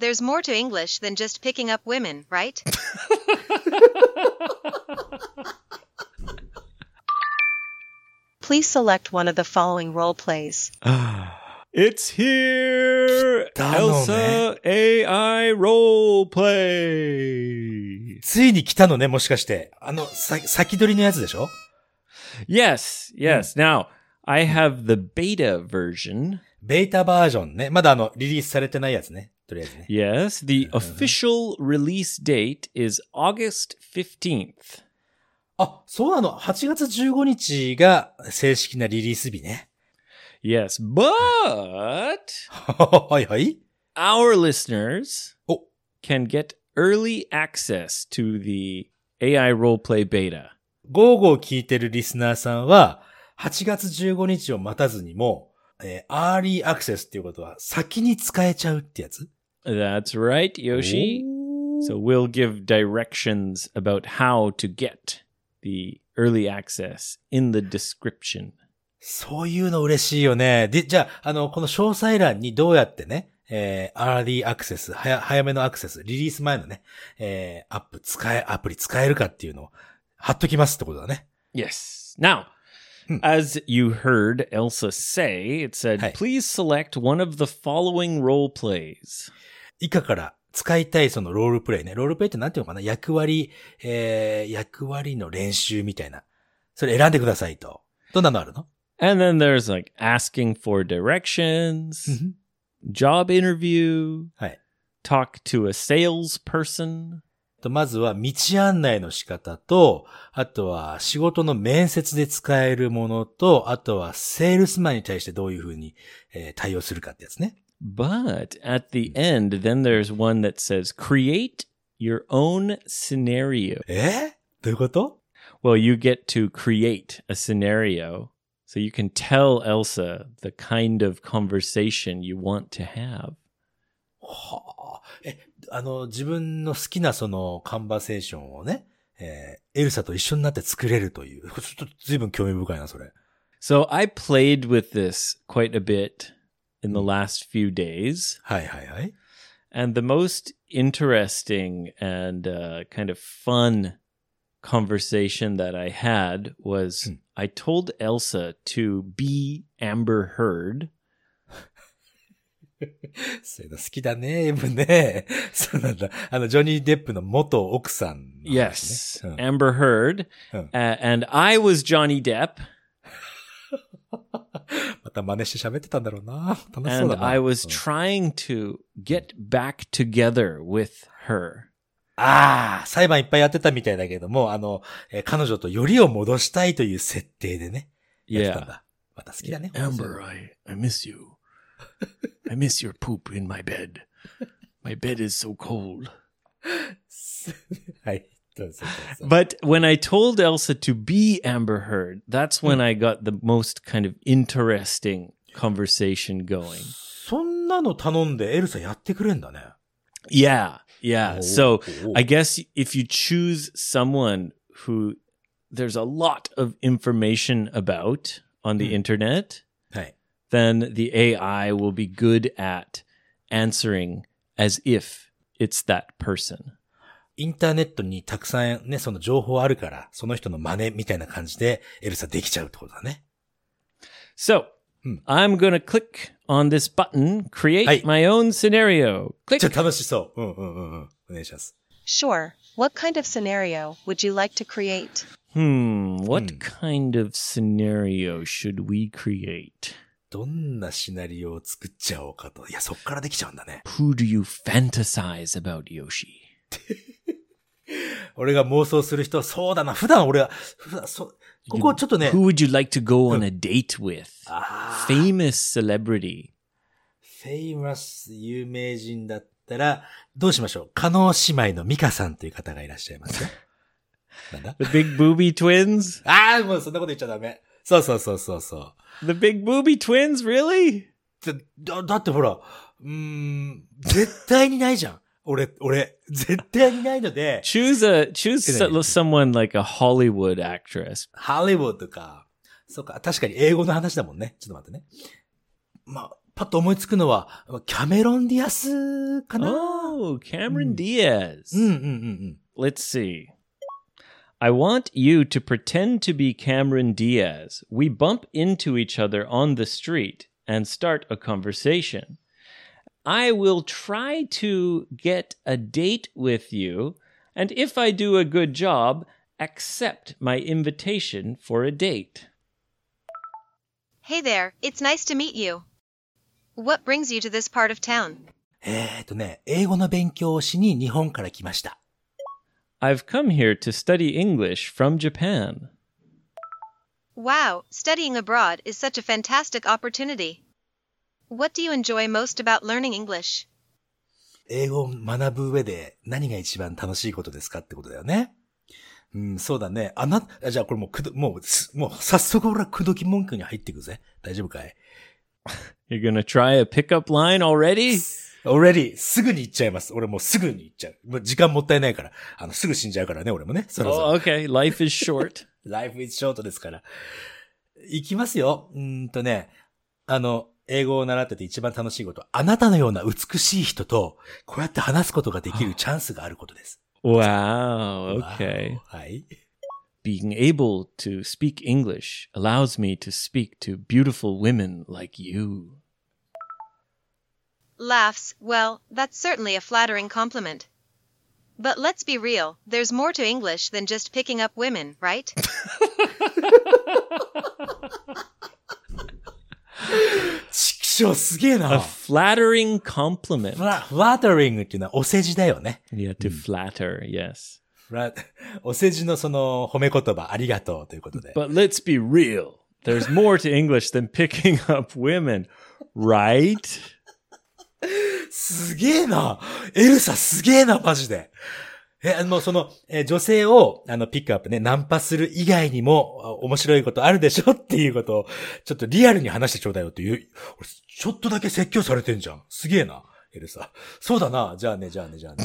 There's more to English than just picking up women, right? Please select one of the following role plays. It's here! 来たのね Elsa AI Role Play! ついに来たのね、もしかして。あの、さ、先取りのやつでしょ Yes, yes. Now, I have the beta version. ベータバージョンね。まだあの、リリースされてないやつね。 とりあえずね。Yes, the official release date is August 15th. あ、そうなの。8月15日が正式なリリース日ね。Yes, but はいはい。our listeners お、can get early access to the AI Roleplay beta. ゴーゴー聞いてるリスナーさんは、8月15日を待たずにも、えーアーリーアクセスっていうことは先に使えちゃうってやつ That's right, Yoshi. おー So we'll give directions about how to get the early access in the description. そういうの嬉しいよね。で、じゃあ、あの、この詳細欄にどうやってね、えー、アーリーアクセス、早、早めのアクセス、リリース前のね、えー、アップ使え、アプリ使えるかっていうのを貼っときますってことだね。Yes. Now, Hmm. as you heard Elsa say, it said, Hey. please select one of the following role plays. 以下から使いたいそのロールプレイね。ロールプレイってなんていうのかな役割、えー、役割の練習みたいな。それ選んでくださいと。どんなのあるの And then there's like asking for directions, job interview, はい。 talk to a salesperson, と まずは道案内の仕方と、あとは仕事の面接で使えるものと、あとはセールスマンに対してどういうふうに、えー対応するかってやつね。But at the end, then there's one that says create your own scenario. えどういうこと Well, you get to create a scenario. So you can tell Elsa the kind of conversation you want to have. はあ。え、あの、自分の好きなそのカンバセーションをね、えーエルサと一緒になって作れるという。ちょっと随分興味深いな、それ。 So I played with this quite a bit in the last few days. はいはいはい。 And the most interesting and uh, kind of fun conversation that I had was Hmm. I told Elsa to be Amber Heard. そういうの好きだね、エブね。そうなんだ。あの、ジョニー・デップの元奥さんの話 Yes, ね、うん Amber Heard. Hmm. Uh, and I was Johnny Depp. また真似して喋ってたんだろうな。楽しそう And だな。I was うん trying to get back together with her. ああ、裁判いっぱいやってたみたいだけども、あの、えー彼女とよりを戻したいという設定でね。やってたん.だ。また好きだね。Amber, I, I miss you. I miss your poop in my bed. My bed is so cold. はい。どうぞどうぞ But when I told Elsa to be Amber Heard, that's when I got the most kind of interesting conversation going. そんなの頼んでエルサやってくれんだね。 Yeah, yeah. So お I guess if you choose someone who there's a lot of information about on the internet, はい。 then the AI will be good at answering as if it's that person. インターネットにたくさんね、その情報あるから、その人の真似みたいな感じでエルサできちゃうってことだね。 So Hmm. I'm going to click on this button, create Hey. my own scenario. じゃ Click. あ楽しそう。うんうんうんうん。お願いします。 Sure. What kind of scenario would you like to create? Hmm, what Hmm. kind of scenario should we create? どんなシナリオを作っちゃおうかと。いや、そっからできちゃうんだね。Who do you fantasize about Yoshi? 俺が妄想する人、そうだな。普段俺は、普段、そう、ここちょっとね Who、would you like to go on a date with? あ Famous celebrity. フェイマス有名人だったら、どうしましょう？加納姉妹のミカさんという方がいらっしゃいますよ。なんだ？The big booby twins? ああ、もうそんなこと言っちゃダメ。そうそうそうそうそう。The big booby twins, really? だ、だだってほら、うーん、絶対にないじゃん。俺、俺、絶対にないので、Choose a choose someone like a Hollywood actress. ハリウッドか。そうか、確かに英語の話だもんね。ちょっと待ってね。まあ、パッと思いつくのは、キャメロン・ディアスかな？Oh, Cameron Diaz. うんうんうんうん。Let's see. I want you to pretend to be Cameron Diaz. We bump into each other on the street and start a conversation. I will try to get a date with you, and if I do a good job, accept my invitation for a date. Hey there, it's nice to meet you. What brings you to this part of town? えーっとね、英語の勉強をしに日本から来ました。 I've come here to study English from Japan. Wow, studying abroad is such a fantastic opportunity. What do you enjoy most about learning English? 英語を学ぶ上で何が一番楽しいことですかってことだよね。うん、そうだね。あな、あじゃあこれもうくど、もうす、もう早速俺は口説き文句に入っていくぜ。大丈夫かい You're gonna try a pickup line already? ?already すぐに行っちゃいます。俺もうすぐに行っちゃう。もう時間もったいないから。あの、すぐ死んじゃうからね、俺もね。そろそろ。Oh, okay. Life is short. Life is short ですから。いきますよ。うーんとね、あの、英語を習ってて一番楽しいことは、あなたのような美しい人と、こうやって話すことができるチャンスがあることです。Wow. Okay. はい。Being able to speak English allows me to speak to beautiful women like you. Laughs, well, that's certainly a flattering compliment. But let's be real, there's more to English than just picking up women, right? ちくしょうすげえ A な。 flattering compliment. フラ、フラタリングっていうのはお世辞だよね。 Yeah, to flatter, yes. フラ、お世辞のその褒め言葉ありがとうということで。 But let's be real. There's more to English than picking up women, right? すげえな。エルサすげえな、マジで。え、あの、その、えー女性を、あの、ピックアップね、ナンパする以外にも、あ面白いことあるでしょっていうことを、ちょっとリアルに話してちょうだいよっていう、俺ちょっとだけ説教されてんじゃん。すげえな、エルサ。そうだな。じゃあね、じゃあね、じゃあね。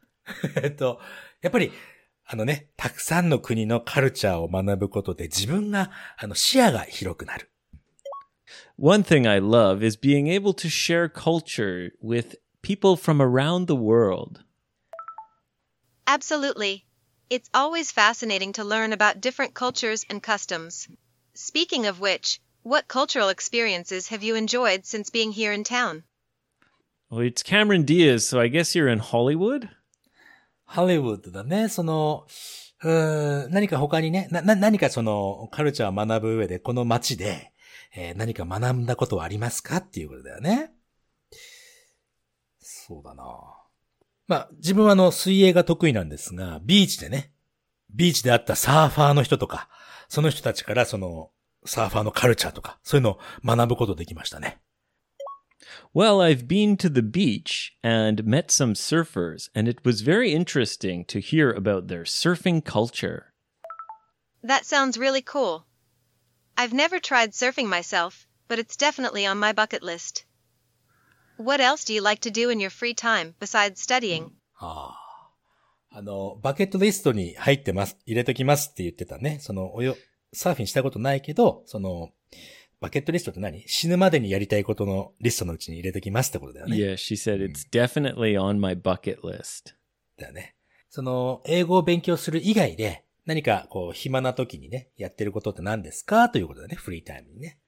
えっと、やっぱり、あのね、たくさんの国のカルチャーを学ぶことで自分が、あの、視野が広くなる。One thing I love is being able to share culture with people from around the world. Absolutely. It's always fascinating to learn about different cultures and customs. Speaking of which, what cultural experiences have you enjoyed since being here in town? Well, it's Cameron Diaz, so I guess you're in Hollywood? ハリウッドだね。その、うーん、何か他にね、な、な、何かその、カルチャーを学ぶ上で、この街で、 えー何か学んだことはありますかっていうことだよね。そうだなまあ、自分はあの、水泳が得意なんですが、ビーチでね、ビーチで会ったサーファーの人とか、その人たちからその、サーファーのカルチャーとか、そういうのを学ぶことできましたね。Well, I've been to the beach and met some surfers, and it was very interesting to hear about their surfing culture. That sounds really cool. I've never tried surfing myself, but it's definitely on my bucket list. What else do you like to do in your free time besides studying? ああ。あの、バケットリストに入ってます、入れときますって言ってたね。その、およ、サーフィンしたことないけど、その、バケットリストって何死ぬまでにやりたいことのリストのうちに入れときますってことだよね。Yeah, she said it's definitely on my bucket list. だよね。その、英語を勉強する以外で、何かこう、暇な時にね、やってることって何ですかということだね。フリータイムにね。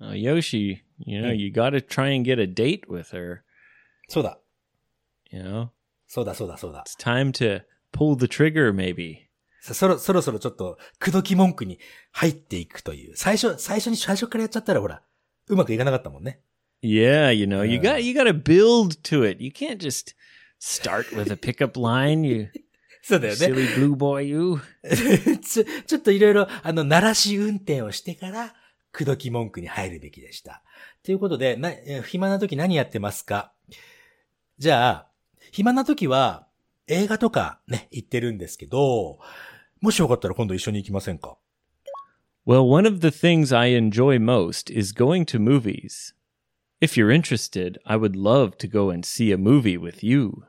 Oh, Yoshi, you know, Hmm. you got to try and get a date with her. そうだ。You know, そうだ、そうだ、そうだ。it's time to pull the trigger, maybe. さそろ、そろそろちょっと、口説き文句に入っていくという。最初、最初に、最初からやっちゃったらほら、うまくいかなかったもんね。Yeah, you know, you got you got to build to it. You can't just start with a pickup line. You そうだよね。silly blue boy, you. ちょ、ちょっといろいろ、あの、鳴らし運転をしてから、口説き文句に入るべきでした。ということで、な、え暇な時何やってますかじゃあ、暇な時は、映画とかね、行ってるんですけど、もしよかったら今度一緒に行きませんか Well, one of the things I enjoy most is going to movies. If you're interested, I would love to go and see a movie with you.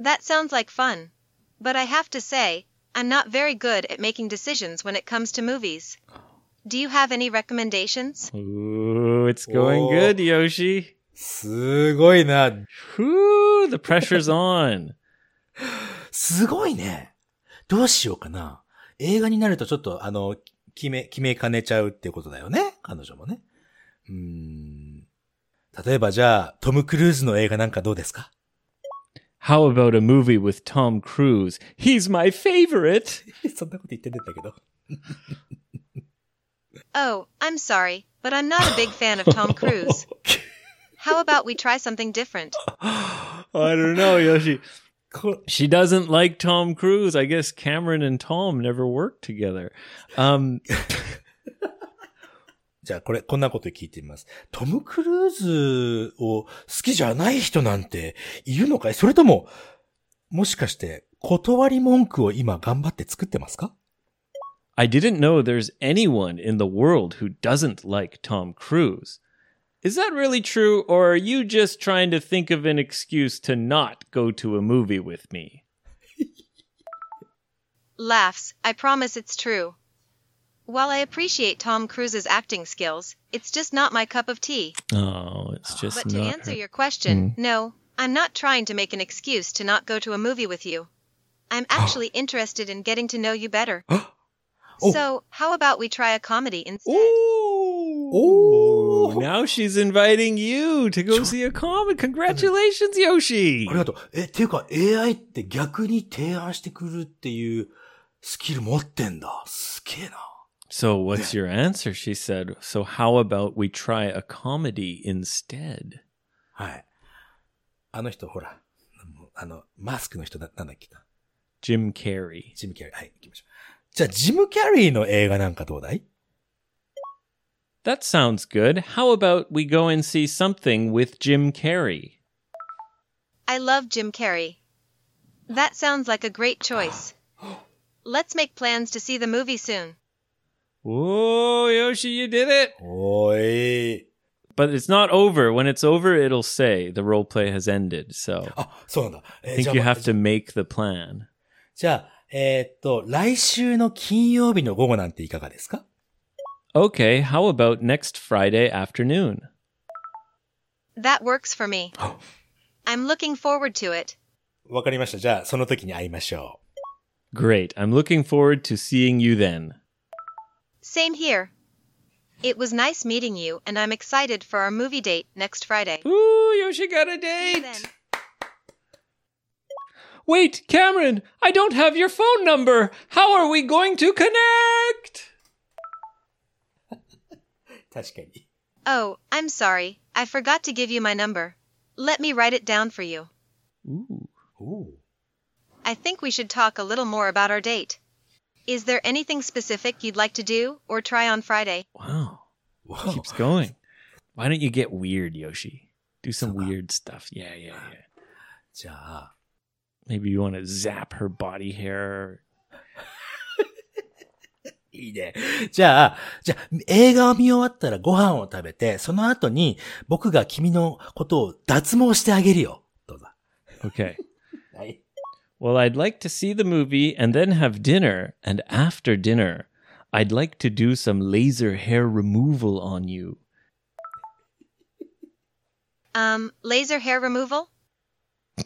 That sounds like fun. But I have to say, I'm not very good at making decisions when it comes to movies. Do you have any recommendations? Ooh, it's going Oh. good, Yoshi. すごいな。 Whoo, the pressure's on. すごいね。どうしようかな。映画になるとちょっと、あの、決め、決めかねちゃうっていうことだよね。彼女もね。うーん。例えばじゃあ、トム・クルーズの映画なんかどうですか How about a movie with Tom Cruise? He's my favorite. そんなこと言ってんだけど。 Oh, I'm sorry, but I'm not a big fan of Tom Cruise. How about we try something different? I don't know, Yoshi. こ She doesn't like Tom Cruise. I guess Cameron and Tom never worked together. Um, じゃあこれ、こんなこと聞いてみます。トム・クルーズを好きじゃない人なんているのかいそれとも、もしかして、断り文句を今頑張って作ってますか I didn't know there's anyone in the world who doesn't like Tom Cruise. Is that really true, or are you just trying to think of an excuse to not go to a movie with me? Laughs, I promise it's true. While I appreciate Tom Cruise's acting skills, it's just not my cup of tea. Oh, it's just But to not. answer her- your question, no, I'm not trying to make an excuse to not go to a movie with you. I'm actually interested in getting to know you better. Oh. So, how about we try a comedy instead? Ooh, Ooh. now she's inviting you to go see a comic. Congratulations, Yoshi. ありがとう。え、っていうか AI って逆に提案してくるっていうスキル持ってんだ。すげえな。 So, what's your answer? She said. So, how about we try a comedy instead? はい。あの人、ほら。あの、マスクの人な、なんだっけな。 Jim Carrey. ジム・キャリー。はい、行きましょう。じゃあ、ジム・キャリーの映画なんかどうだい That sounds good. How about we go and see something with Jim Carrey? I love Jim Carrey. That sounds like a great choice. Let's make plans to see the movie soon. Oh Yoshi, you did it. Oi. But it's not over. When it's over, it'll say the role play has ended. So ah, あ、そうなんだ。I えー think you have to make the plan. じゃあ、えーっと、来週の金曜日の午後なんていかがですか Okay, how about next Friday afternoon? That works for me. I'm looking forward to it. わかりました。じゃあ、その時に会いましょう。Great. I'm looking forward to seeing you then. Same here. It was nice meeting you, and I'm excited for our movie date next Friday. Ooh, Yoshi got a See you date! then. Wait, Cameron, I don't have your phone number. How are we going to connect? う。確かに。 Oh, I'm sorry. I forgot to give you my number. Let me write it down for you. Ooh. おう I think we should talk a little more about our date. Is there anything specific you'd like to do or try on Friday? Wow. わ Keeps going. Why don't you get weird, Yoshi? Do some So, uh, weird stuff. Yeah, yeah, yeah. じゃあ、 Maybe you want to zap her body hair. いいね。じゃあ、じゃあ、映画を見終わったらご飯を食べて、その後に僕が君のことを脱毛してあげるよ。どうぞ。 Okay. はい。 Well, I'd like to see the movie and then have dinner. And after dinner, I'd like to do some laser hair removal on you. Um, laser hair removal?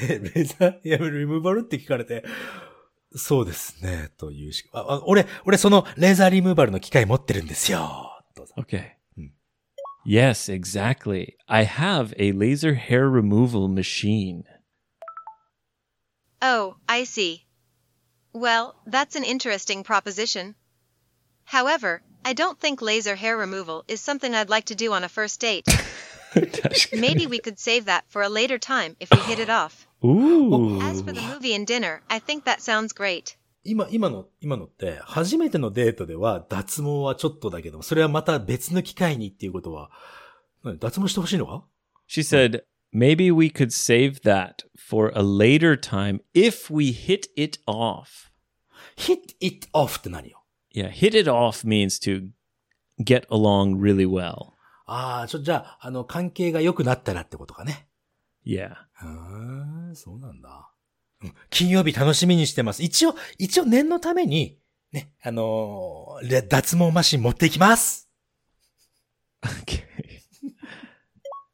えレーザーヘアリムーバルって聞かれて、そうですね、というしああ俺、俺そのレーザーリムーバルの機械持ってるんですよ。どうぞ。 Okay. Yes, exactly. I have a laser hair removal machine. Oh, I see. Well, that's an interesting proposition. However, I don't think laser hair removal is something I'd like to do on a first date. Maybe we could save that for a later time if we hit it off. Ooh. As for the movie and dinner, I think that sounds great. 今、今の、今のって、初めてのデートでは脱毛はちょっとだけども、それはまた別の機会にっていうことは、何脱毛してほしいのか She said, maybe we could save that for a later time if we hit it off. ?hit it off って何よ Yeah, hit it off means to get along really well. ああ、ちょ、じゃあ、あの、関係が良くなったらってことかね。Yeah. へえ、そうなんだ。うん金曜日楽しみにしてます。一応、一応念のために、ね、あのー、れ脱毛マシン持っていきます。Okay.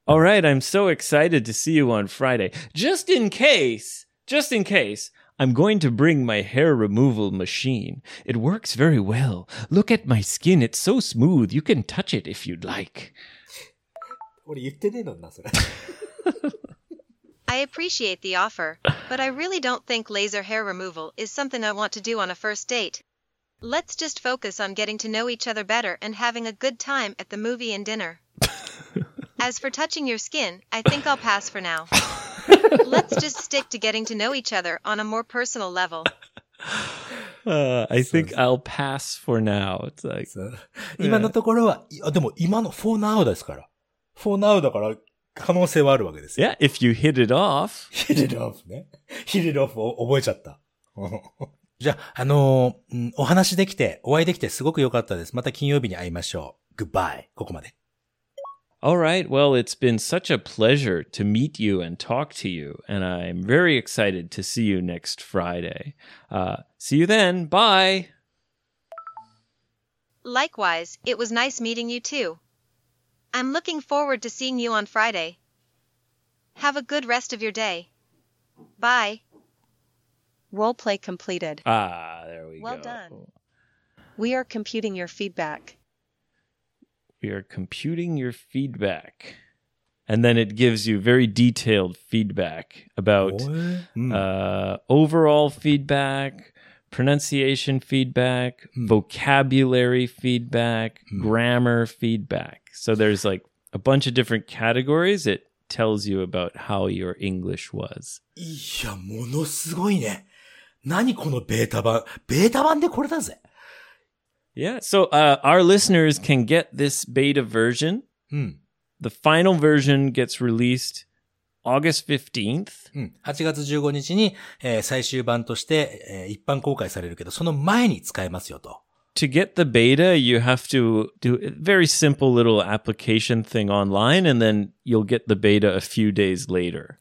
All right, I'm so excited to see you on Friday. Just in case, just in case, I'm going to bring my hair removal machine. It works very well. Look at my skin, it's so smooth. You can touch it if you'd like. 俺言ってねえのにな、それ。I appreciate the offer, but I really don't think laser hair removal is something I want to do on a first date. Let's just focus on getting to know each other better and having a good time at the movie and dinner. As for touching your skin, I think I'll pass for now. Let's just stick to getting to know each other on a more personal level. Uh, I think I'll pass for now. It's like, そう今のところは、いあでも今の for now ですから。for now だから 可能性はあるわけですよ。 yeah, if you hit it off. hit it off ね。hit it off を覚えちゃった。じゃあ、あのーうんお話できて、お会いできてすごく良かったです。また金曜日に会いましょう。goodbye. ここまで。 All right. Well, it's been such a pleasure to meet you and talk to you, and I'm very excited to see you next Friday. Uh, see you then. Bye. Likewise, it was nice meeting you too. I'm looking forward to seeing you on Friday. Have a good rest of your day. Bye. Roleplay completed. Ah, there we Well go. Well done. We are computing your feedback. We are computing your feedback. And then it gives you very detailed feedback about うん uh, overall feedback, pronunciation feedback, Hmm. vocabulary feedback, grammar feedback. So there's like a bunch of different categories. It tells you about how your English was. いや、ものすごいね。何このベータ版。ベータ版でこれだぜ。 Yeah. So uh, our listeners can get this beta version. うん。 The final version gets released August 15th. うん。8月15日に、えー最終版として、えー一般公開されるけど、その前に使えますよと。 To get the beta, you have to do a very simple little application thing online, and then you'll get the beta a few days later.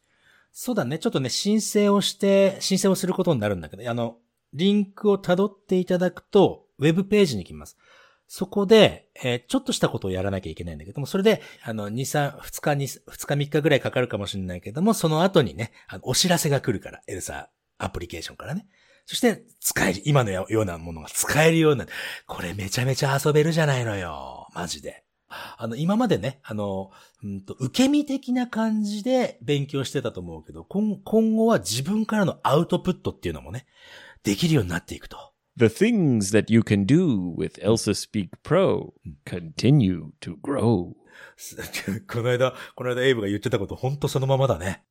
そうだね。ちょっとね、申請をして、申請をすることになるんだけど、あの、リンクを辿っていただくと、ウェブページに来ます。そこで、えーちょっとしたことをやらなきゃいけないんだけども、それで、あの、2、3、2日に、2日3日ぐらいかかるかもしれないけども、その後にね、あのお知らせが来るから、エルサアプリケーションからね。そして、使える、今のようなものが使えるような、これめちゃめちゃ遊べるじゃないのよ。マジで。あの、今までね、あの、うんと、受け身的な感じで勉強してたと思うけど、今今後は自分からのアウトプットっていうのもね、できるようになっていくと。The things that you can do with Elsa Speak Pro continue to grow. す この間、この間エイブが言ってたこと、ほんとそのままだね。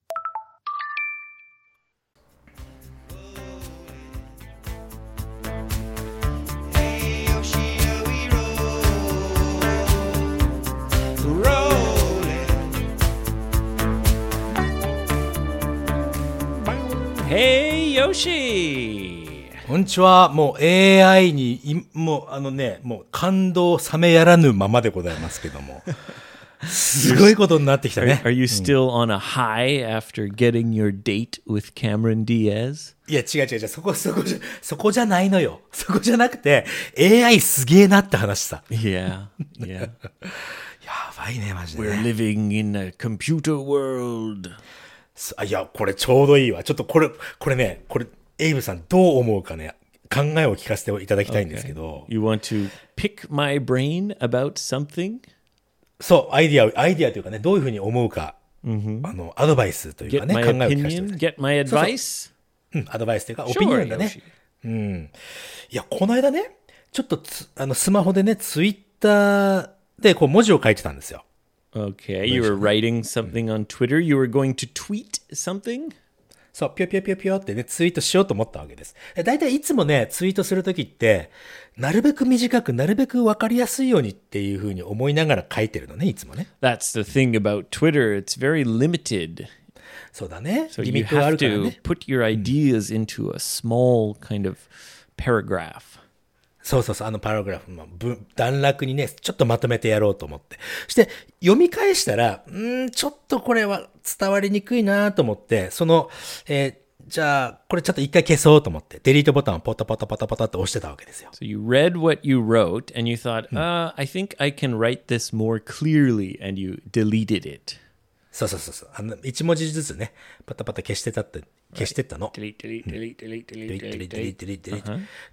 ヨシこんにちは。もう AI に、もうあのね、もう感動冷めやらぬままでございますけども。すごいことになってきたね。Are you still on a high after getting your date with Cameron Diaz? いや、違う違う違う。そこ、そこじゃ、そこじゃないのよ。そこじゃなくて、AI すげえなって話し。Yeah. Yeah. やばいね、マジで、ね。We're living in a computer world. すあいや、これちょうどいいわ。ちょっとこれ、これね、これ、エイブさんどう思うかね、考えを聞かせていただきたいんですけど、You want to pick my brain about something? そう、アイディアを、アイディアというかね、どういうふうに思うか、あの、アドバイスというかね、考えを聞かせて opinion? Get my advice? うん、アドバイスというか、オピニオンだ.ね。うん。いや、この間ね、ちょっとつ、あの、スマホでね、ツイッターで、こう、文字を書いてたんですよ。Okay, you were writing something on Twitter. You were going to tweet something? そう、ぴょぴょぴょぴょってね、ツイートしようと思ったわけです。え大体いつもね、ツイートするときって、なるべく短く、なるべくわかりやすいようにっていうふうに思いながら書いてるのね、いつもね。That's the thing about Twitter. It's very limited. そうだね。So リ you ミットがあ have るから to ね。put your ideas into a small kind of paragraph. そうそうそう、あのパラグラフの文段落にね、ちょっとまとめてやろうと思って。そして、読み返したら、ん、ちょっとこれは伝わりにくいなと思って、その、えーじゃあ、これちょっと一回消そうと思って、デリートボタンをポタポタポタポタって押してたわけですよ。So you read what you wrote and you thought, uh, I think I can write this more clearly, and you deleted it. そうそうそうそう。あの、一文字ずつね、パタパタ消してたって、消してったの。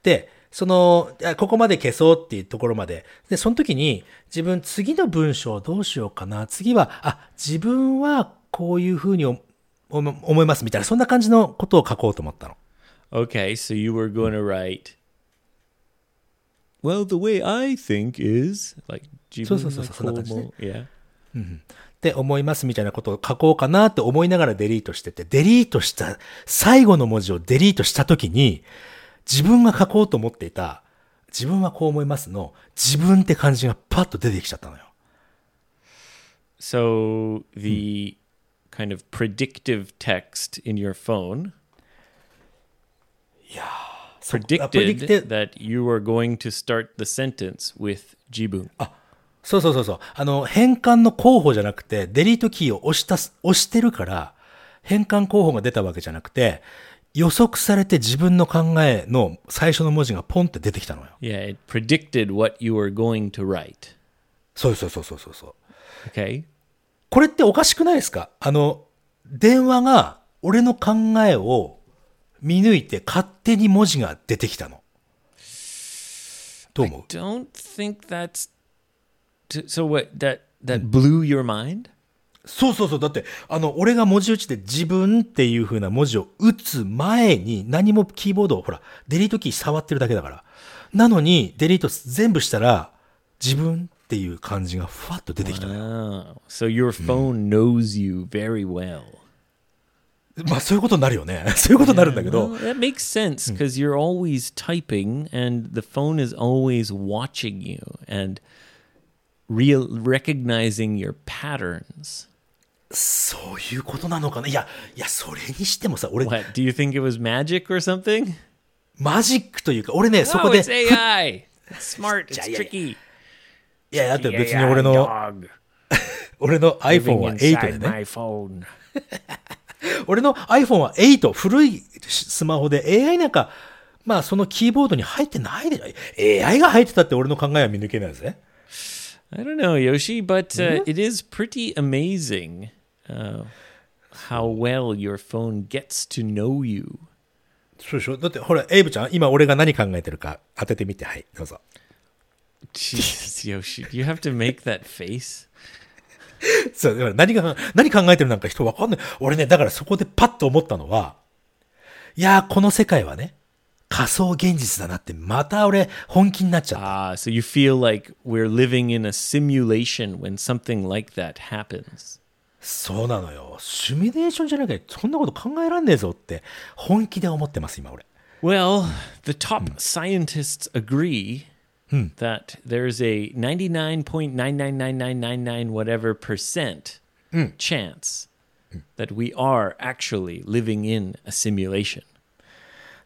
で、その、あここまで消そうっていうところまで。で、その時に、自分次の文章どうしようかな。次は、あ、自分はこういうふうにお思思いますみたいな、そんな感じのことを書こうと思ったの。Okay, so you were going to write. Well, the way I think is like そうそうそうそう、そんな感じね。yeah. って思いますみたいなことを書こうかなって思いながらデリートしてて、デリートした、最後の文字をデリートした時に、自分が書こうと思っていた、自分はこう思いますの、自分って感じがパッと出てきちゃったのよ。So the kind of predictive text in your phone そうあ predicted that you were going to start the sentence with jibun. そうそうそうそう。あの、変換の候補じゃなくて、デリートキーを押したす、押してるから、変換候補が出たわけじゃなくて、予測されて自分の考えの最初の文字がポンって出てきたのよ。Yeah, it predicted what you were going to write. そうそうそうそうそうそう。Okay? これっておかしくないですか？あの、電話が俺の考えを見抜いて勝手に文字が出てきたの。どう思う？Don't think that's so what that that blew your mind? そうそうそう。だって、あの、俺が文字打ちで自分っていう風な文字を打つ前に何もキーボードをほら、デリートキー触ってるだけだから。なのに、デリート全部したら、自分っていう感じがふわっと出てきたのよ。Oh, so your phone knows you very well. まあそういうことになるよね。そういうことになるんだけど Well,。that makes sense because you're always typing and the phone is always watching you and real recognizing your patterns. そういうことなのかな。いや、いや、それにしてもさ、俺、What? Do you think it was magic or something? マジックというか、俺ね、そ No, こで、it's AI. It's smart. It's tricky. いや、だって別に俺の、dog 俺の iPhone living は8でね。my phone. 俺の iPhone は8、古いスマホで AI なんか、まあそのキーボードに入ってないで、AI が入ってたって俺の考えは見抜けないぜ。I don't know, Yoshi, but uh, it is pretty amazing uh, how well your phone gets to know you. そうでしょだってほら、エイブちゃん、今俺が何考えてるか当ててみて、はい、どうぞ。Jesus, Yoshi, do you have to make that face? そう、何が、何考えてるなんか人わかんない。俺ね、だからそこでパッと思ったのは、いやー、この世界はね、仮想現実だなって、また俺、本気になっちゃった。 Ah, so you feel like we're living in a simulation when something like that happens. そうなのよ。シミュレーションじゃなきゃ、そんなこと考えらんねえぞって、本気で思ってます、今俺。 Well, the top scientists agree that there's a 99.99999 whatever percent chance that we are actually living in a simulation.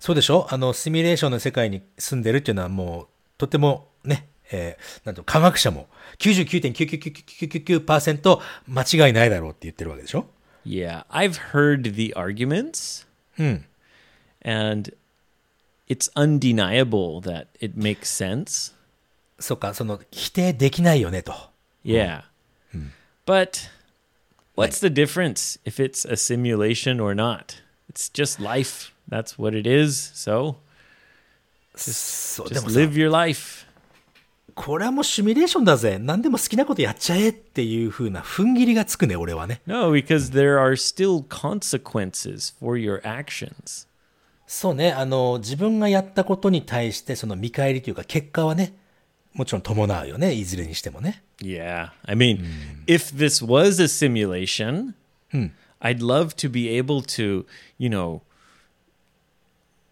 そうでしょあの、シミュレーションの世界に住んでるっていうのはもう、とてもね、えー、なんと科学者も99.99999%間違いないだろうって言ってるわけでしょ Yeah, I've heard the arguments, and it's undeniable that it makes sense. そうか、その、否定できないよねと。Yeah. But what's the difference if it's a simulation or not? It's just life. That's what it is. So just もさ、live your life. これはもうシミュレーションだぜ。何でも好きなことやっちゃえっていう風な踏ん切りがつくね、俺はね。No, because there are still consequences for your actions. そうね、あの、自分がやったことに対して、その見返りというか、結果はね、もちろん伴うよね、いずれにしてもね。Yeah. I mean, if this was a simulation, I'd love to be able to, you know,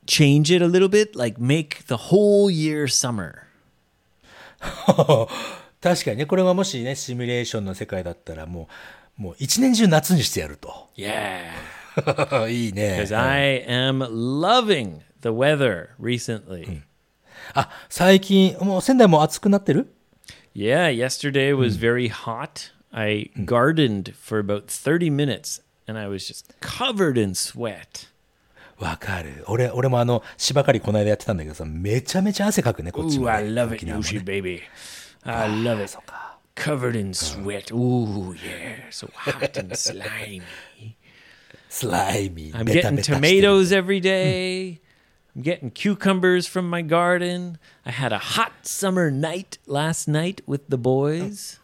change it a little bit, like make the whole year summer. 確かにね、これがもしね、シミュレーションの世界だったら、もう、もう一年中夏にしてやると。 Yeah. いいね。 Because I am loving the weather recently. あ、最近、もう仙台も暑くなってる Yeah, yesterday was very hot. I gardened for about 30 minutes and I was just covered in sweat. わかる。俺、俺もあの、芝刈りこの間やってたんだけどさ、めちゃめちゃ汗かくね、こっちも、Ooh, ね。I love it, Yoshi ね baby. I love it. そうか。Covered in sweat. Ooh, yeah. So hot and slimy. スライミー。I'm getting tomatoes every day. I'm getting cucumbers from my garden. I had a hot summer night last night with the boys.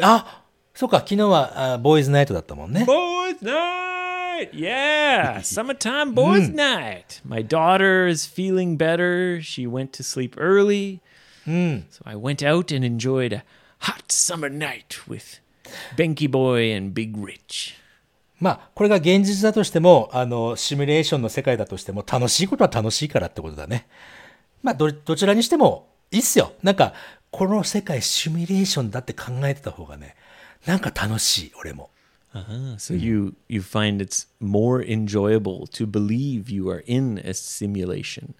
あそうか、昨日はあボーイズナイトだったもんね。Boys' night! Yeah, summertime boys' night. My daughter is feeling better. She went to sleep early. So I went out and enjoyed a hot summer night with Benky Boy and Big Rich. まあ、これが現実だとしても、あの、シミュレーションの世界だとしても、楽しいことは楽しいからってことだね。まあ、ど、どちらにしても、いいっすよ。なんか、この世界シミュレーションだって考えてた方がね、なんか楽しい、俺も。Ah, so you you find it's more enjoyable to believe you are in a simulation.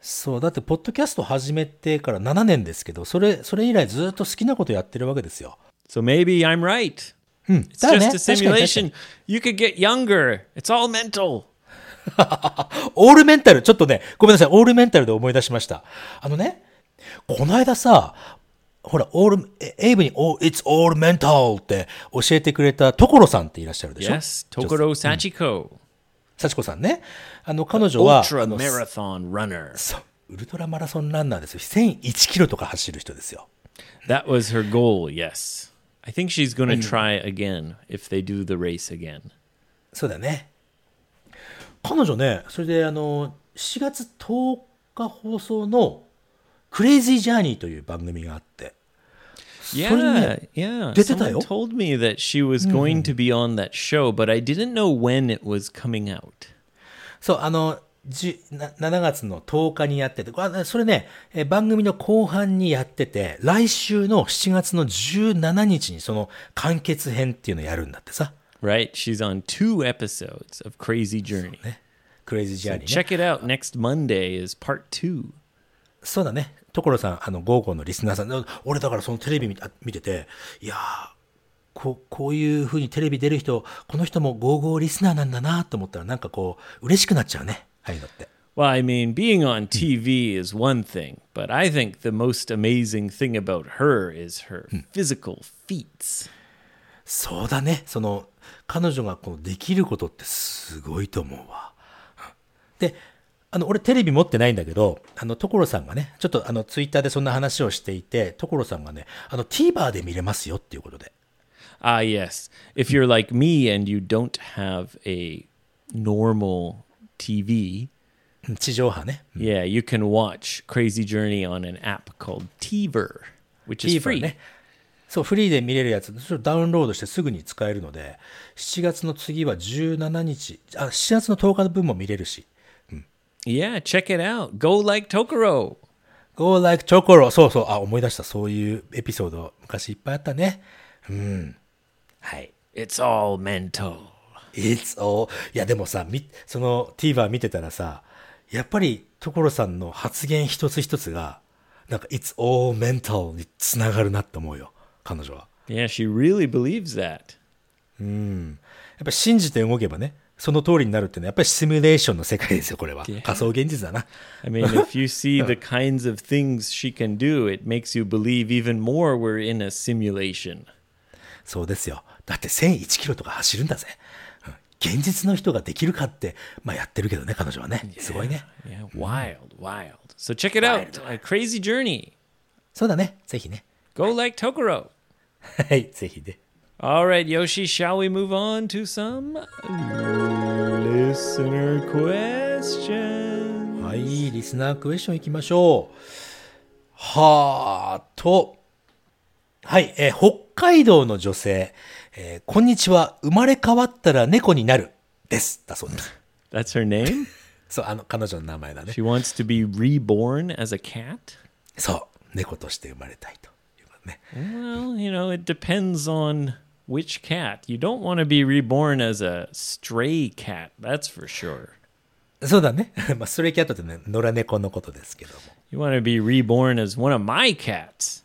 そう、だって、ポッドキャスト始めてから7年ですけど、それ、それ以来ずっと好きなことやってるわけですよ。So maybe I'm right. It's だね just a simulation. に You could get younger. It's all mental. オールメンタル、ちょっとね、ごめんなさい、オールメンタルで思い出しました。あのね、この間さ、ほら、オール、エイブに、お、it's all mental って教えてくれた所さんっていらっしゃるでしょ ?Yes, 所さち幸子ちこさんね。あの、彼女は、ウルトラマラソン、ランナーですよ。1001キロとか走る人ですよ。そうだね。彼女ね、それで、あの、4月10日放送の、クレイジージャーニーという番組があって、Yeah, yeah. Someone よ。told me that she was going to be on that show, but I didn't know when it was coming out. そう、あの、じな7月の10日にやってて、あそれね、え番組の後半にやってて、来週の7月の17日にその完結編っていうのをやるんだってさ。Right? She's on two episodes of Crazy Journey. クレイジージャーニー、ね。Check it out. Next Monday is part two. そうだね。所さん、あの、ゴーゴーのリスナーさん、俺だからそのテレビ見あ見てて、いやー、こう、こういう風にテレビ出る人、この人もゴーゴーリスナーなんだなと思ったら、なんかこう、嬉しくなっちゃうね。ああいうのって。Well, I mean, being on TV is one thing, but I think the most amazing thing about her is her physical feats. そうだね。その、彼女がこのできることってすごいと思うわ。で、あの、俺テレビ持ってないんだけど、あの、所さんがね、ちょっとあの、ツイッターでそんな話をしていて、所さんがね、あの、TVer で見れますよっていうことで。Ah, yes. If you're like me and you don't have a normal TV, うん地上波ね。yeah, you can watch Crazy Journey on an app called TVer, which is free. ね。そう、フリーで見れるやつ、それをダウンロードしてすぐに使えるので、7月の次は17日、あ、7月の10日の分も見れるし。Yeah, check it out. Go like Tokoro. Go like Chokoro. そうそう。あ、思い出した。そういうエピソード、昔いっぱいあったね。うん。はい。It's all mental. It's all. いや、でもさ、み、その TVer 見てたらさ、やっぱり所さんの発言一つ一つが、なんか It's all mental につながるなって思うよ。彼女は。Yeah, she really believes that. やっぱり信じて動けばね、その通りになるっていうのはやっぱりシミュレーションの世界ですよ、これは。仮想現実だな。I mean, if you see the kinds of things she can do, it makes you believe even more we're in a simulation. そうですよ。だって1001キロとか走るんだぜ。うん現実の人ができるかって、まあやってるけどね、彼女はね。すごいね。Yeah, wild, wild. So check it out. A crazy journey. そうだね。ぜひね。Go like Tokoro. はい、ぜひね。All right, Yoshi, shall we move on to some listener questions? はい、リスナークエスチョン行きましょう。はーと。はい、えー北海道の女性、えーこんにちは、生まれ変わったら猫になる。です。だそうです。That's her name? そう、あの、彼女の名前だね。She wants to be reborn as a cat? そう、猫として生まれたいということね。Well, you know, it depends on which cat. You don't want to be reborn as a stray cat, that's for sure. そうだね。まあ、ストレイキャットってね、野良猫のことですけども。You want to be reborn as one of my cats.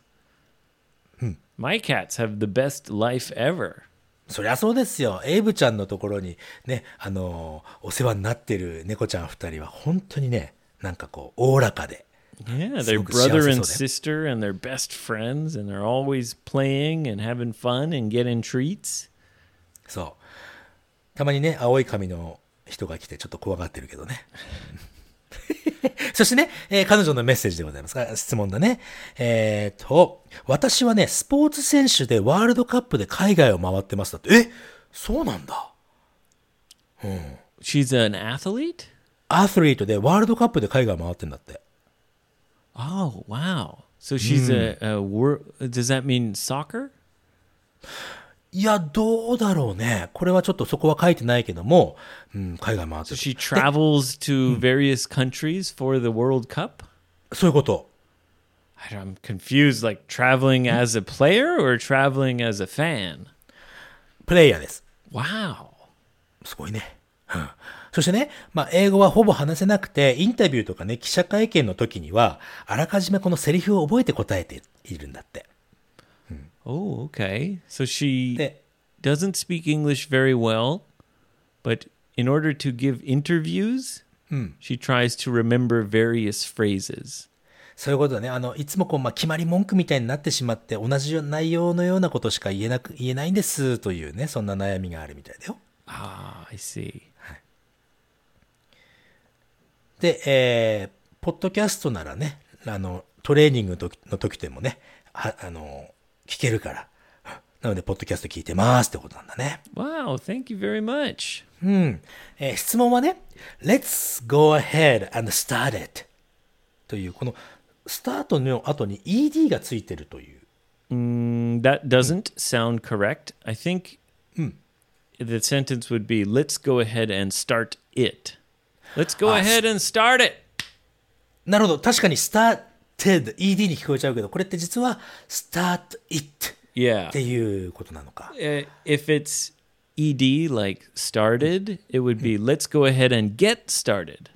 My cats have the best life ever. そりゃそうですよ。エイブちゃんのところにね、あのーお世話になってる猫ちゃん二人は本当にね、なんかこう、おおらかで。Yeah, they're brother and sister, and they're best friends, and they're always playing and having fun and getting treats. そう。たまにね、青い髪の人が来てちょっと怖がってるけどね。そしてね、えー彼女のメッセージでございますが、質問だね。えーと、私はね、スポーツ選手でワールドカップで海外を回ってますだって。えそうなんだ。She's an athlete? アスリートでワールドカップで海外回ってんだって。Oh, wow. So she's a, a wor- does that mean soccer? いや、どうだろうね。これはちょっとそこは書いてないけども、うん、海外回って So る。 she travels to various countries for the World Cup? そういうこと。 I don't- I'm confused. Like traveling as a player or traveling as a fan? プレイヤーです。 Wow. すごいね。 うんそしてね、まあ、英語はほぼ話せなくて、インタビューとかね、記者会見の時には、あらかじめこのセリフを覚えて答えているんだって。Oh, okay. So she で、doesn't speak English very well, but in order to give interviews, she tries to remember various phrases. そういうことだね。あの、いつもこう、まあ、決まり文句みたいになってしまって、同じ内容のようなことしか言えなく、言えないんです、というね、そんな悩みがあるみたいだよ。Ah, I see. で、えー、ポッドキャストならね、あの、トレーニングの時の時でもね、は、あの、聞けるから。なので、ポッドキャスト聞いてますってことなんだね。Wow, thank you very much. うん。えー質問はね、Let's go ahead and start it という、このスタートの後に ED がついてるという。Mm, that doesn't sound correct. I think the sentence would be let's go ahead and start it. Let's go Ah, ahead and start it. なるほど。確かに started, ED に聞こえちゃうけど、これって実は start it Yeah. っていうことなのか。Uh, if it's ed like started, it would be let's go ahead and get started.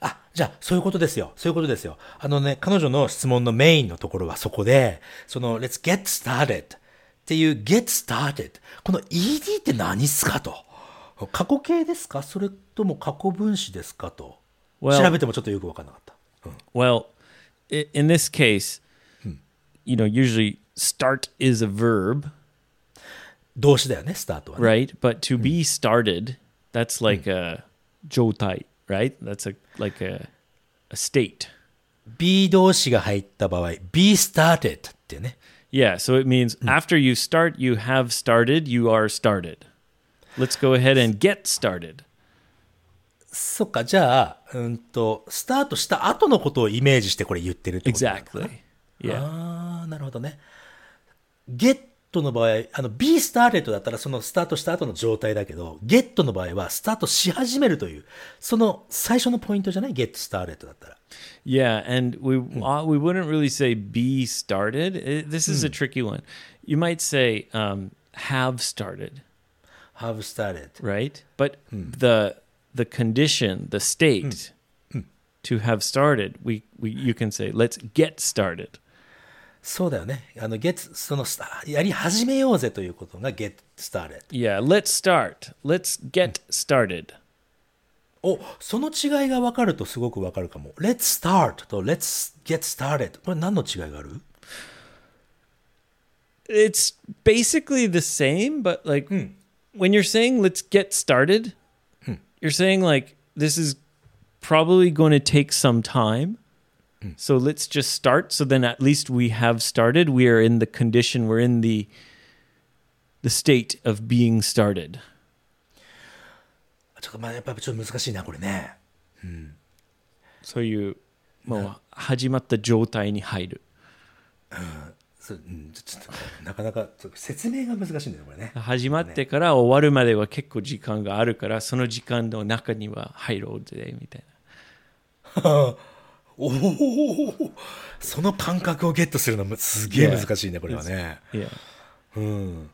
あ、じゃあ、そういうことですよ。そういうことですよ。あのね、彼女の質問のメインのところはそこで、その、let's get started っていう get started。この ED って何っすかと。過去形ですかそれとも過去分詞ですかと。Well- 調べてもちょっとよくわかんなかった。Well, i- in this case, you know, usually start is a verb, 動詞だよね、スタートはね。right? But to be started, that's like a jotai, right? That's a like a a state. be 動詞が入った場合、be started ってね。Yeah, so it means after you start, you have started, you are started. Let's go ahead and get started. そっか、じゃあ、うんと、スタートした後のことをイメージしてこれ言ってるってことなのかな Exactly. Yeah. ああ、なるほどね。ゲットの場合、あの、be started だったらそのスタートした後の状態だけど、ゲットの場合はスタートし始めるという、その最初のポイントじゃない ?get started だったら。Yeah, and we uh, we wouldn't really say be started. This is a tricky one. You might say um, have started, have started. right? But the the condition, the state to have started, we, we you can say let's get started. そうだよね。あの、get, その、スタやり始めようぜということが get started。 Yeah, let's start. Let's get started. お、その違いが分かるとすごく分かるかも。let's start と let's get started。これ何の違いがある It's basically the same, but like when you're saying let's get started, you're saying like this is probably going to take some time. So let's just start. So then at least we have started. We are in the condition. We're in the the state of being started. ちょっとまあやっぱりちょっと難しいな、これね。 So you もう始まった状態に入る。 そううん、ちょっとなかなかちょっと説明が難しいんだよ、これね。始まってから終わるまでは結構時間があるから、その時間の中には入ろうぜみたいな。おおその感覚をゲットするのむすげえ難しいね、これはね。Yeah. うん。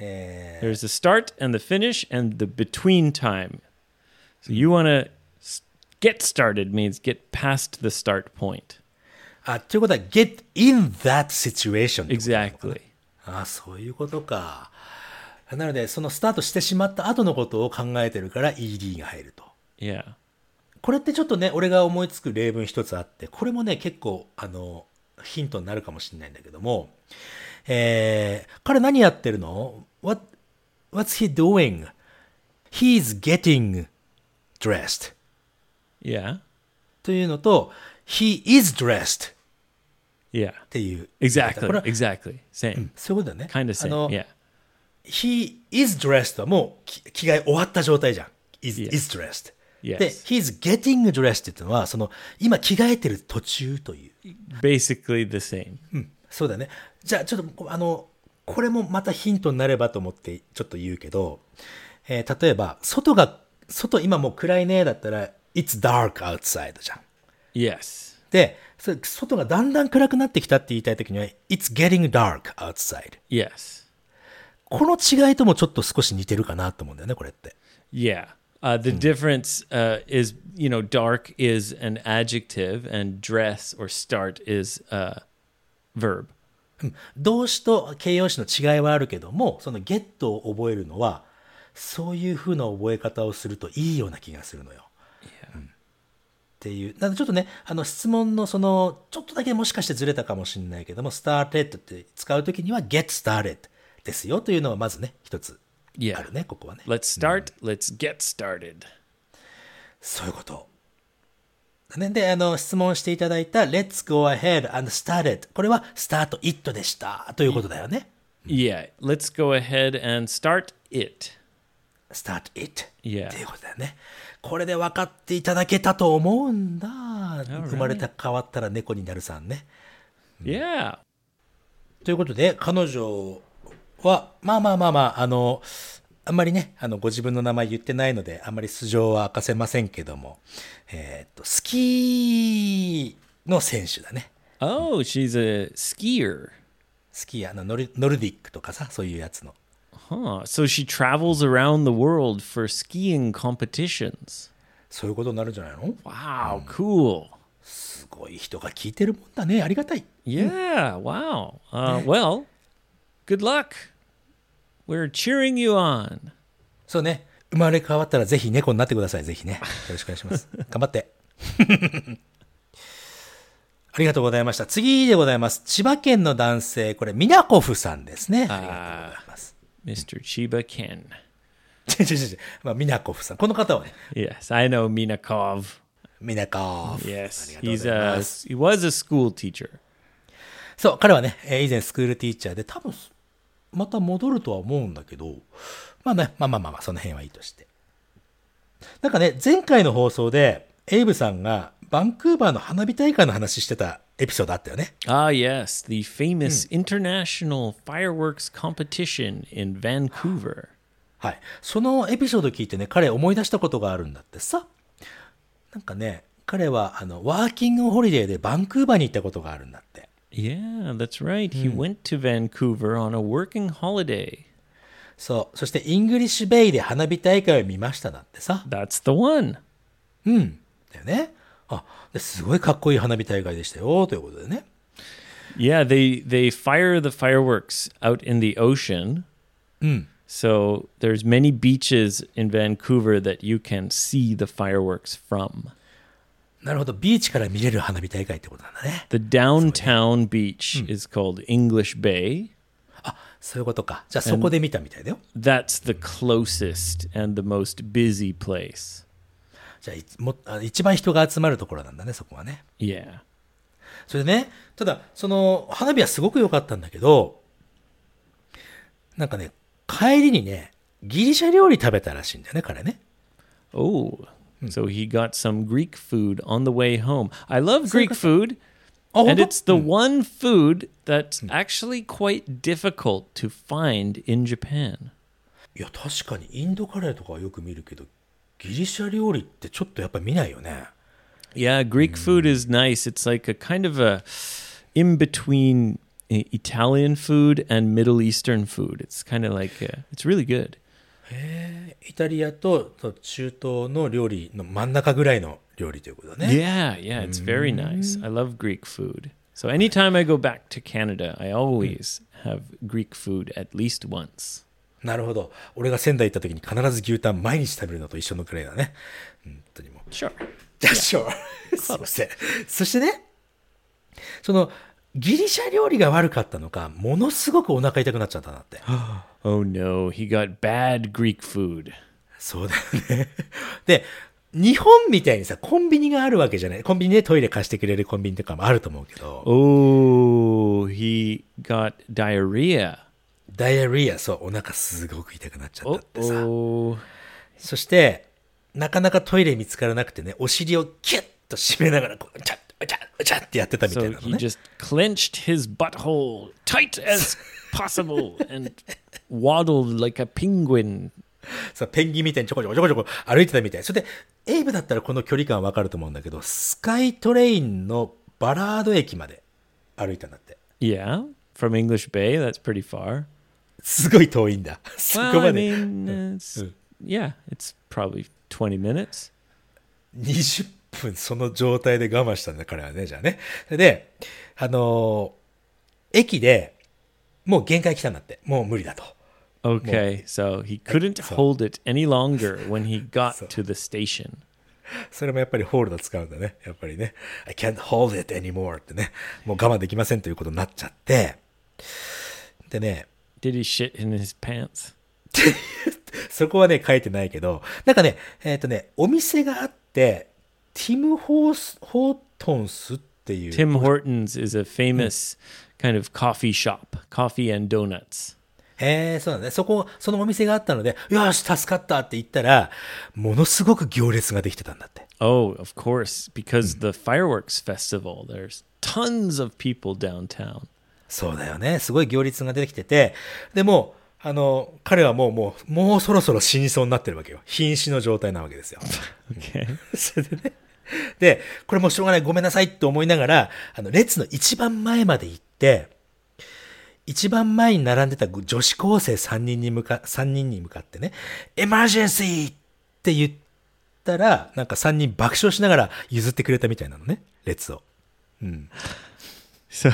え There's the start and the finish and the between time. So you want to get started means get past the start point. ー、あ、ということは、get in that situation Exactly. あ、そういうことか。なので、そのスタートしてしまった後のことを考えてるから ED が入ると。Yeah. これってちょっとね、俺が思いつく例文一つあって、これもね、結構、あの、ヒントになるかもしれないんだけども、えー、彼何やってるの ?What, what's he doing? He's getting dressed. Yeah. というのと、he is dressed っ Yeah. ていう。Exactly. Exactly. Same. そういうことだね。Kind of あ same. の、Yeah. he is dressed はもうき着替え終わった状態じゃん。is, Yes. is dressed. Yes. で、he's getting dressed っていうのは、その、今着替えてる途中という。Basically the same. うん、そうだね。じゃあ、ちょっとこ、あの、これもまたヒントになればと思ってちょっと言うけど、えー例えば、外が、外今もう暗いねだったら、it's dark outside じゃん。Yes. で、それ外がだんだん暗くなってきたって言いたいときには、it's getting dark outside。Yes. この違いともちょっと少し似てるかなと思うんだよね、これって。Yeah. Uh, the difference uh, is, you know, dark is an adjective and dress or start is a verb. 動詞と形容詞の違いはあるけども、そのゲットを覚えるのは、そういう風な覚え方をするといいような気がするのよ。うんっていう。なのでちょっとね、あの質問のその、ちょっとだけもしかしてずれたかもしれないけども、started って使うときには get started ですよというのはまずね、一つ.あるね、ここはね。Let's start. Let's get started. そういうこと。ね、で、あの、質問していただいた Let's go ahead and start it. これは start it でしたということだよね。Yeah. Let's go ahead and start it. start it. Yeah. っていうことだよね。これで分かっていただけたと思うんだ。生まれた変わったら猫になるさんね。Yeah. ということで、彼女は、まあまあまあまあ、あの、あんまりね、あの、ご自分の名前言ってないので、あんまり素性は明かせませんけども、えーっと、スキーの選手だね。Oh, she's a skier. スキー、あのノル、ノルディックとかさ、そういうやつの。Huh. So she travels around the world for skiing competitions. そういうことになるんじゃないの？Wow, cool. すごい人が聞いてるもんだね。ありがたい。Yeah, wow. Uh, well, good luck. We're cheering you on. そうね。生まれ変わったらぜひ猫になってください。ぜひね。よろしくお願いします。頑張って。ありがとうございました。次でございます。千葉県の男性、これ、ミナコフさんですね。ありがとうございます。Mr. Chiba Ken. 違う違う違う。まあ、ミナコフさん。この方はね、Yes, I know Minakov. ミナコフ。Yes, ありがとうご he's ざい a ます。he was a school teacher. そう、彼はね、えー以前スクールティーチャーで、多分、また戻るとは思うんだけど、まあね、まあまあまあまあ、その辺はいいとして。なんかね、前回の放送で、エイブさんが、バンクーバーの花火大会の話してたエピソードあったよね。Ah, yes, the famous international fireworks competition in Vancouver. はい。そのエピソード聞いてね、彼思い出したことがあるんだってさ。なんかね、彼は、あの、ワーキングホリデーでバンクーバーに行ったことがあるんだって。Yeah, that's right. He went to Vancouver on a working holiday. そう。そして、イングリッシュベイで花火大会を見ましただってさ。That's the one. うん。だよね。あ、ですごいかっこいい花火大会でしたよ、ということでね。 Yeah, they they fire the fireworks out in the ocean. So there's many beaches in Vancouver that you can see the fireworks from. なるほど。ビーチから見れる花火大会ってことなんだね。 The downtown beach is called English Bay. そういうことか。じゃあそこで見たみたいだよ。 That's the closest and the most busy place. じゃあいもあ一番人が集まるところなんだね、そこはね。Yeah. それでね、ただ、その、花火はすごく良かったんだけど、なんかね、帰りにね、ギリシャ料理食べたらしいんだよね、彼ね。Oh, so he got some Greek food on the way home. I love Greek food, and 当 it's the one food that's actually quite difficult to find in Japan. いや、確かにインドカレーとかはよく見るけど、ギリシャ料理ってちょっとやっぱ見ないよね。 Yeah, Greek food is nice. It's like a kind of a in between uh, Italian food and Middle Eastern food. It's kind of like uh, it's really good. イタリアとと中東の料理の真ん中ぐらいの料理ということだね。 Yeah, yeah, it's very nice. I love Greek food. So anytime I go back to Canada, I always have Greek food at least once. なるほど。俺が仙台行った時に必ず牛タン毎日食べるのと一緒のくらいだね。本当にもう。Sure. じゃあ、しょう。すいません。そしてね、その、ギリシャ料理が悪かったのか、ものすごくお腹痛くなっちゃったなって。Oh no, he got bad Greek food. そうだよね。で、日本みたいにさ、コンビニがあるわけじゃない。コンビニでトイレ貸してくれるコンビニとかもあると思うけど、Oh, he got diarrhea. ダイアリア、そう、お腹すごく痛くなっちゃったってさ。Oh, そして、なかなかトイレ見つからなくてね、お尻をキュッと締めながら、こう、ちゃっ、ちゃっ、ちゃってやってたみたい so なの he ね。just clenched his butthole tight as possible and waddled like a penguin. さ、ペンギンみたいにちょこちょこちょこちょこ歩いてたみたい。それで、エイブだったらこの距離感わかると思うんだけど、スカイトレインのバラード駅まで歩いたんだって。Yeah, from English Bay, that's pretty far. すごい遠いんだ。そ Well, こ I まで。mean, it's, yeah, it's probably 20 minutes. 20分その状態で我慢したんだ、彼はね、じゃあね。で、あのー駅で、もう限界来たんだって。もう無理だと。Okay, so he couldn't hold it any longer when he got to the station. それもやっぱりホールド使うんだね。やっぱりね。I can't hold it anymore ってね。もう我慢できませんということになっちゃって。でね、Did he shit in his pants? そこはね、書いてないけど、なんかね、えっ、とね、お店があって、ティム・ホース、ホートンスっていう。Tim Hortons is a famous kind of coffee shop, coffee and donuts. へえ、そうなんだね。そこ、そのお店があったので、よし、助かったって言ったら、ものすごく行列ができてたんだって。Oh, of course, because the fireworks festival, there's tons of people downtown. そうだよね。すごい行列が出てきてて、でもう、あの、彼はもう、もう、もうそろそろ死にそうになってるわけよ。瀕死の状態なわけですよ。それでね。で、これもうしょうがない、ごめんなさいって思いながら、あの、列の一番前まで行って、一番前に並んでた女子高生3人に向か、三人に向かってね、エマージェンシーって言ったら、なんか3人爆笑しながら譲ってくれたみたいなのね、列を。So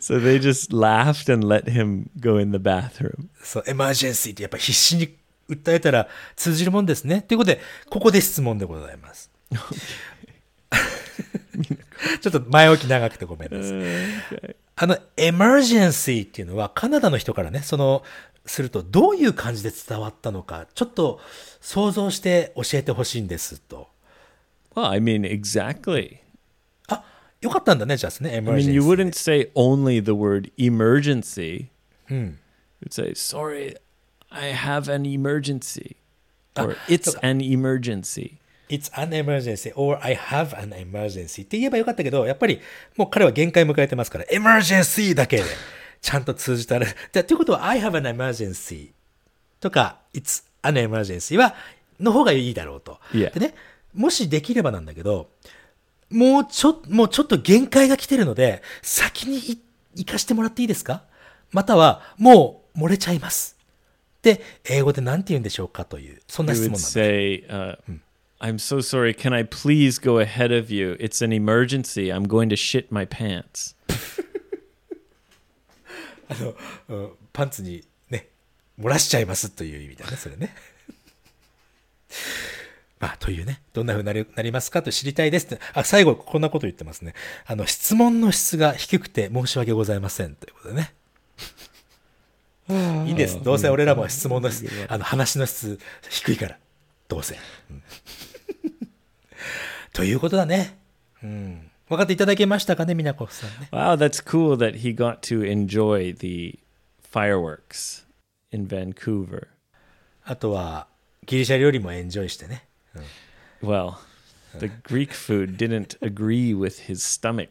So they just laughed and let him go in the bathroom. そう、エマージェンシーってやっぱ必死に訴えたら通じるもんですね。ということで、ここで質問でございます。ちょっと前置き長くてごめんなさい。あの、エマージェンシーっていうのはカナダの人からね、その、するとどういう感じで伝わったのか、ちょっと想像して教えてほしいんですと。Well, I mean, exactly. あ、よかったんだね、じゃあね、I mean, ェ you wouldn't say only the word emergency. You'd say, sorry, I have an emergency. Or it's an emergency. It's an emergency or I have an emergency って言えばよかったけど、やっぱりもう彼は限界迎えてますから、emergency だけでちゃんと通じたら、じゃあ、ということは I have an emergency とか It's an emergency は、の方がいいだろうと。Yeah. でね、もしできればなんだけど、もうちょ、もうちょっと限界が来てるので、先にい行かしてもらっていいですか？または、もう漏れちゃいます。で、英語で何て言うんでしょうかという、そんな質問なんだ。say, uh, I'm so sorry. Can I please go ahead of you? It's an emergency. I'm going to shit my pants. うんパンツにね、漏らしちゃいますという意味だね、それね。まあ、というね、どんな風になりなりますかと知りたいですって。あ、最後、こんなこと言ってますね。あの、質問の質が低くて申し訳ございません。ということでね。いいです。どうせ俺らも質問の質、あの、話の質低いから。どうせ。うん ということだね。うん。分かっていただけましたかね、みなこさんね。Wow, that's cool that he got to enjoy the fireworks in Vancouver. あとは、ギリシャ料理もエンジョイしてね。Well, the Greek food didn't agree with his stomach.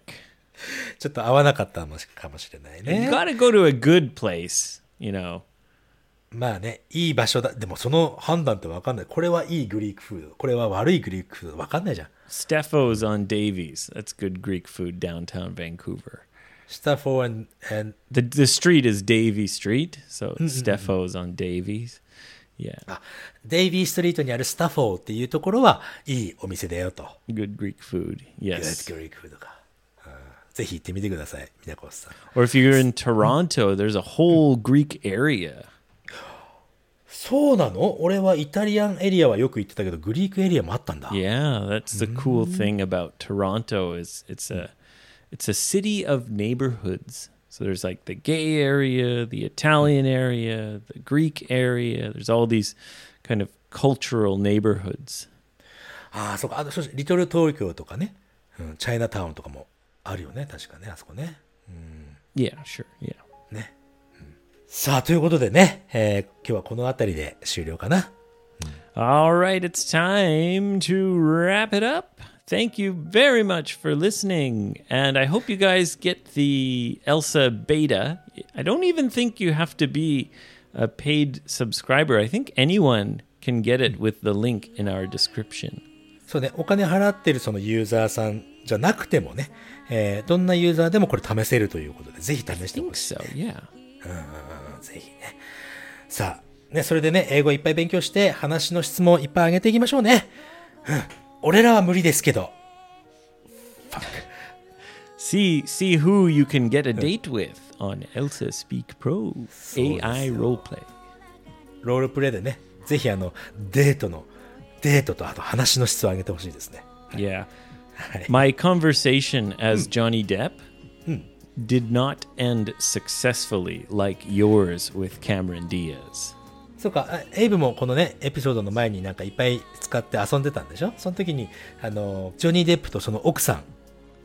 ちょっと合わなかったかもしれない You ね。 got to go to a good place, you know. まあね、いい場所だ。でもその判断ってわかんない。これはいいグリークフード。これは悪いグリークフード。わかんないじゃん。 Steffo's on Davies. That's good Greek food downtown Vancouver. スタッフォー and, and The the street is Davy Street, so Steffo's on Davies. Yeah, あ、デイビーストリートにあるスタッフォーっていうところはいいお店だよと。good Greek food. Yes. ドグリークフードか。うんぜひ行ってみてください、みなこさん。Or if you're in Toronto, there's a whole Greek area. そうなの俺はイタリアンエリアはよく行ってたけど、グリークエリアもあったんだ。Yeah, that's the cool thing about Toronto is it's a it's a city of neighborhoods. So there's like the gay area, the Italian area, the Greek area. There's all these kind of cultural neighborhoods. ああ、そうか。あそうリトル東京とかね、うん、チャイナタウンとかもあるよね、確かね、あそこね。Yeah, sure. Yeah. ね。うんさあ、ということでね、えー今日はこの辺りで終了かな。All right, it's time to wrap it up. Thank you very much for listening. And I hope you guys get the Elsa beta. I don't even think you have to be a paid subscriber. I think anyone can get it with the link in our description. そうね、お金払ってるそのユーザーさんじゃなくてもね、えーどんなユーザーでもこれ試せるということで、ぜひ試してほしい。so, yeah. うんぜひね。さあ、ね、それでね、英語いっぱい勉強して、話の質問いっぱい上げていきましょうね。うん。俺らは無理ですけど。 See see who you can get a date with on Elsa Speak Pro AI roleplay. ロールプレイでね、ぜひあの、デートの、デートとあと話の質を上げてほしいですね。 Yeah. はい。 My conversation as Johnny Depp did not end successfully like yours with Cameron Diaz. そうか、あエイブもこのね、エピソードの前になんかいっぱい使って遊んでたんでしょ？その時に、あの、ジョニー・デップとその奥さん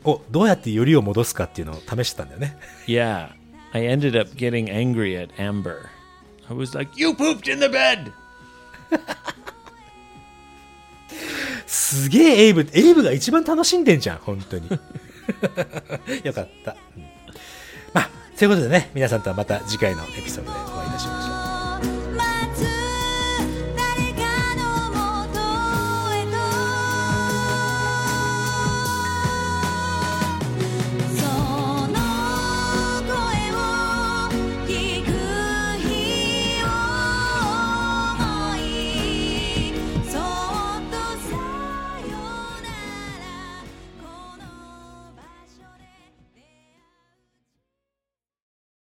をどうやってよりを戻すかっていうのを試してたんだよね。Yeah, I ended up getting angry at Amber. I was like, You pooped in the bed! すげえエイブ、エイブが一番楽しんでんじゃん、本当に。よかった。うんまあ、ということでね、皆さんとはまた次回のエピソードで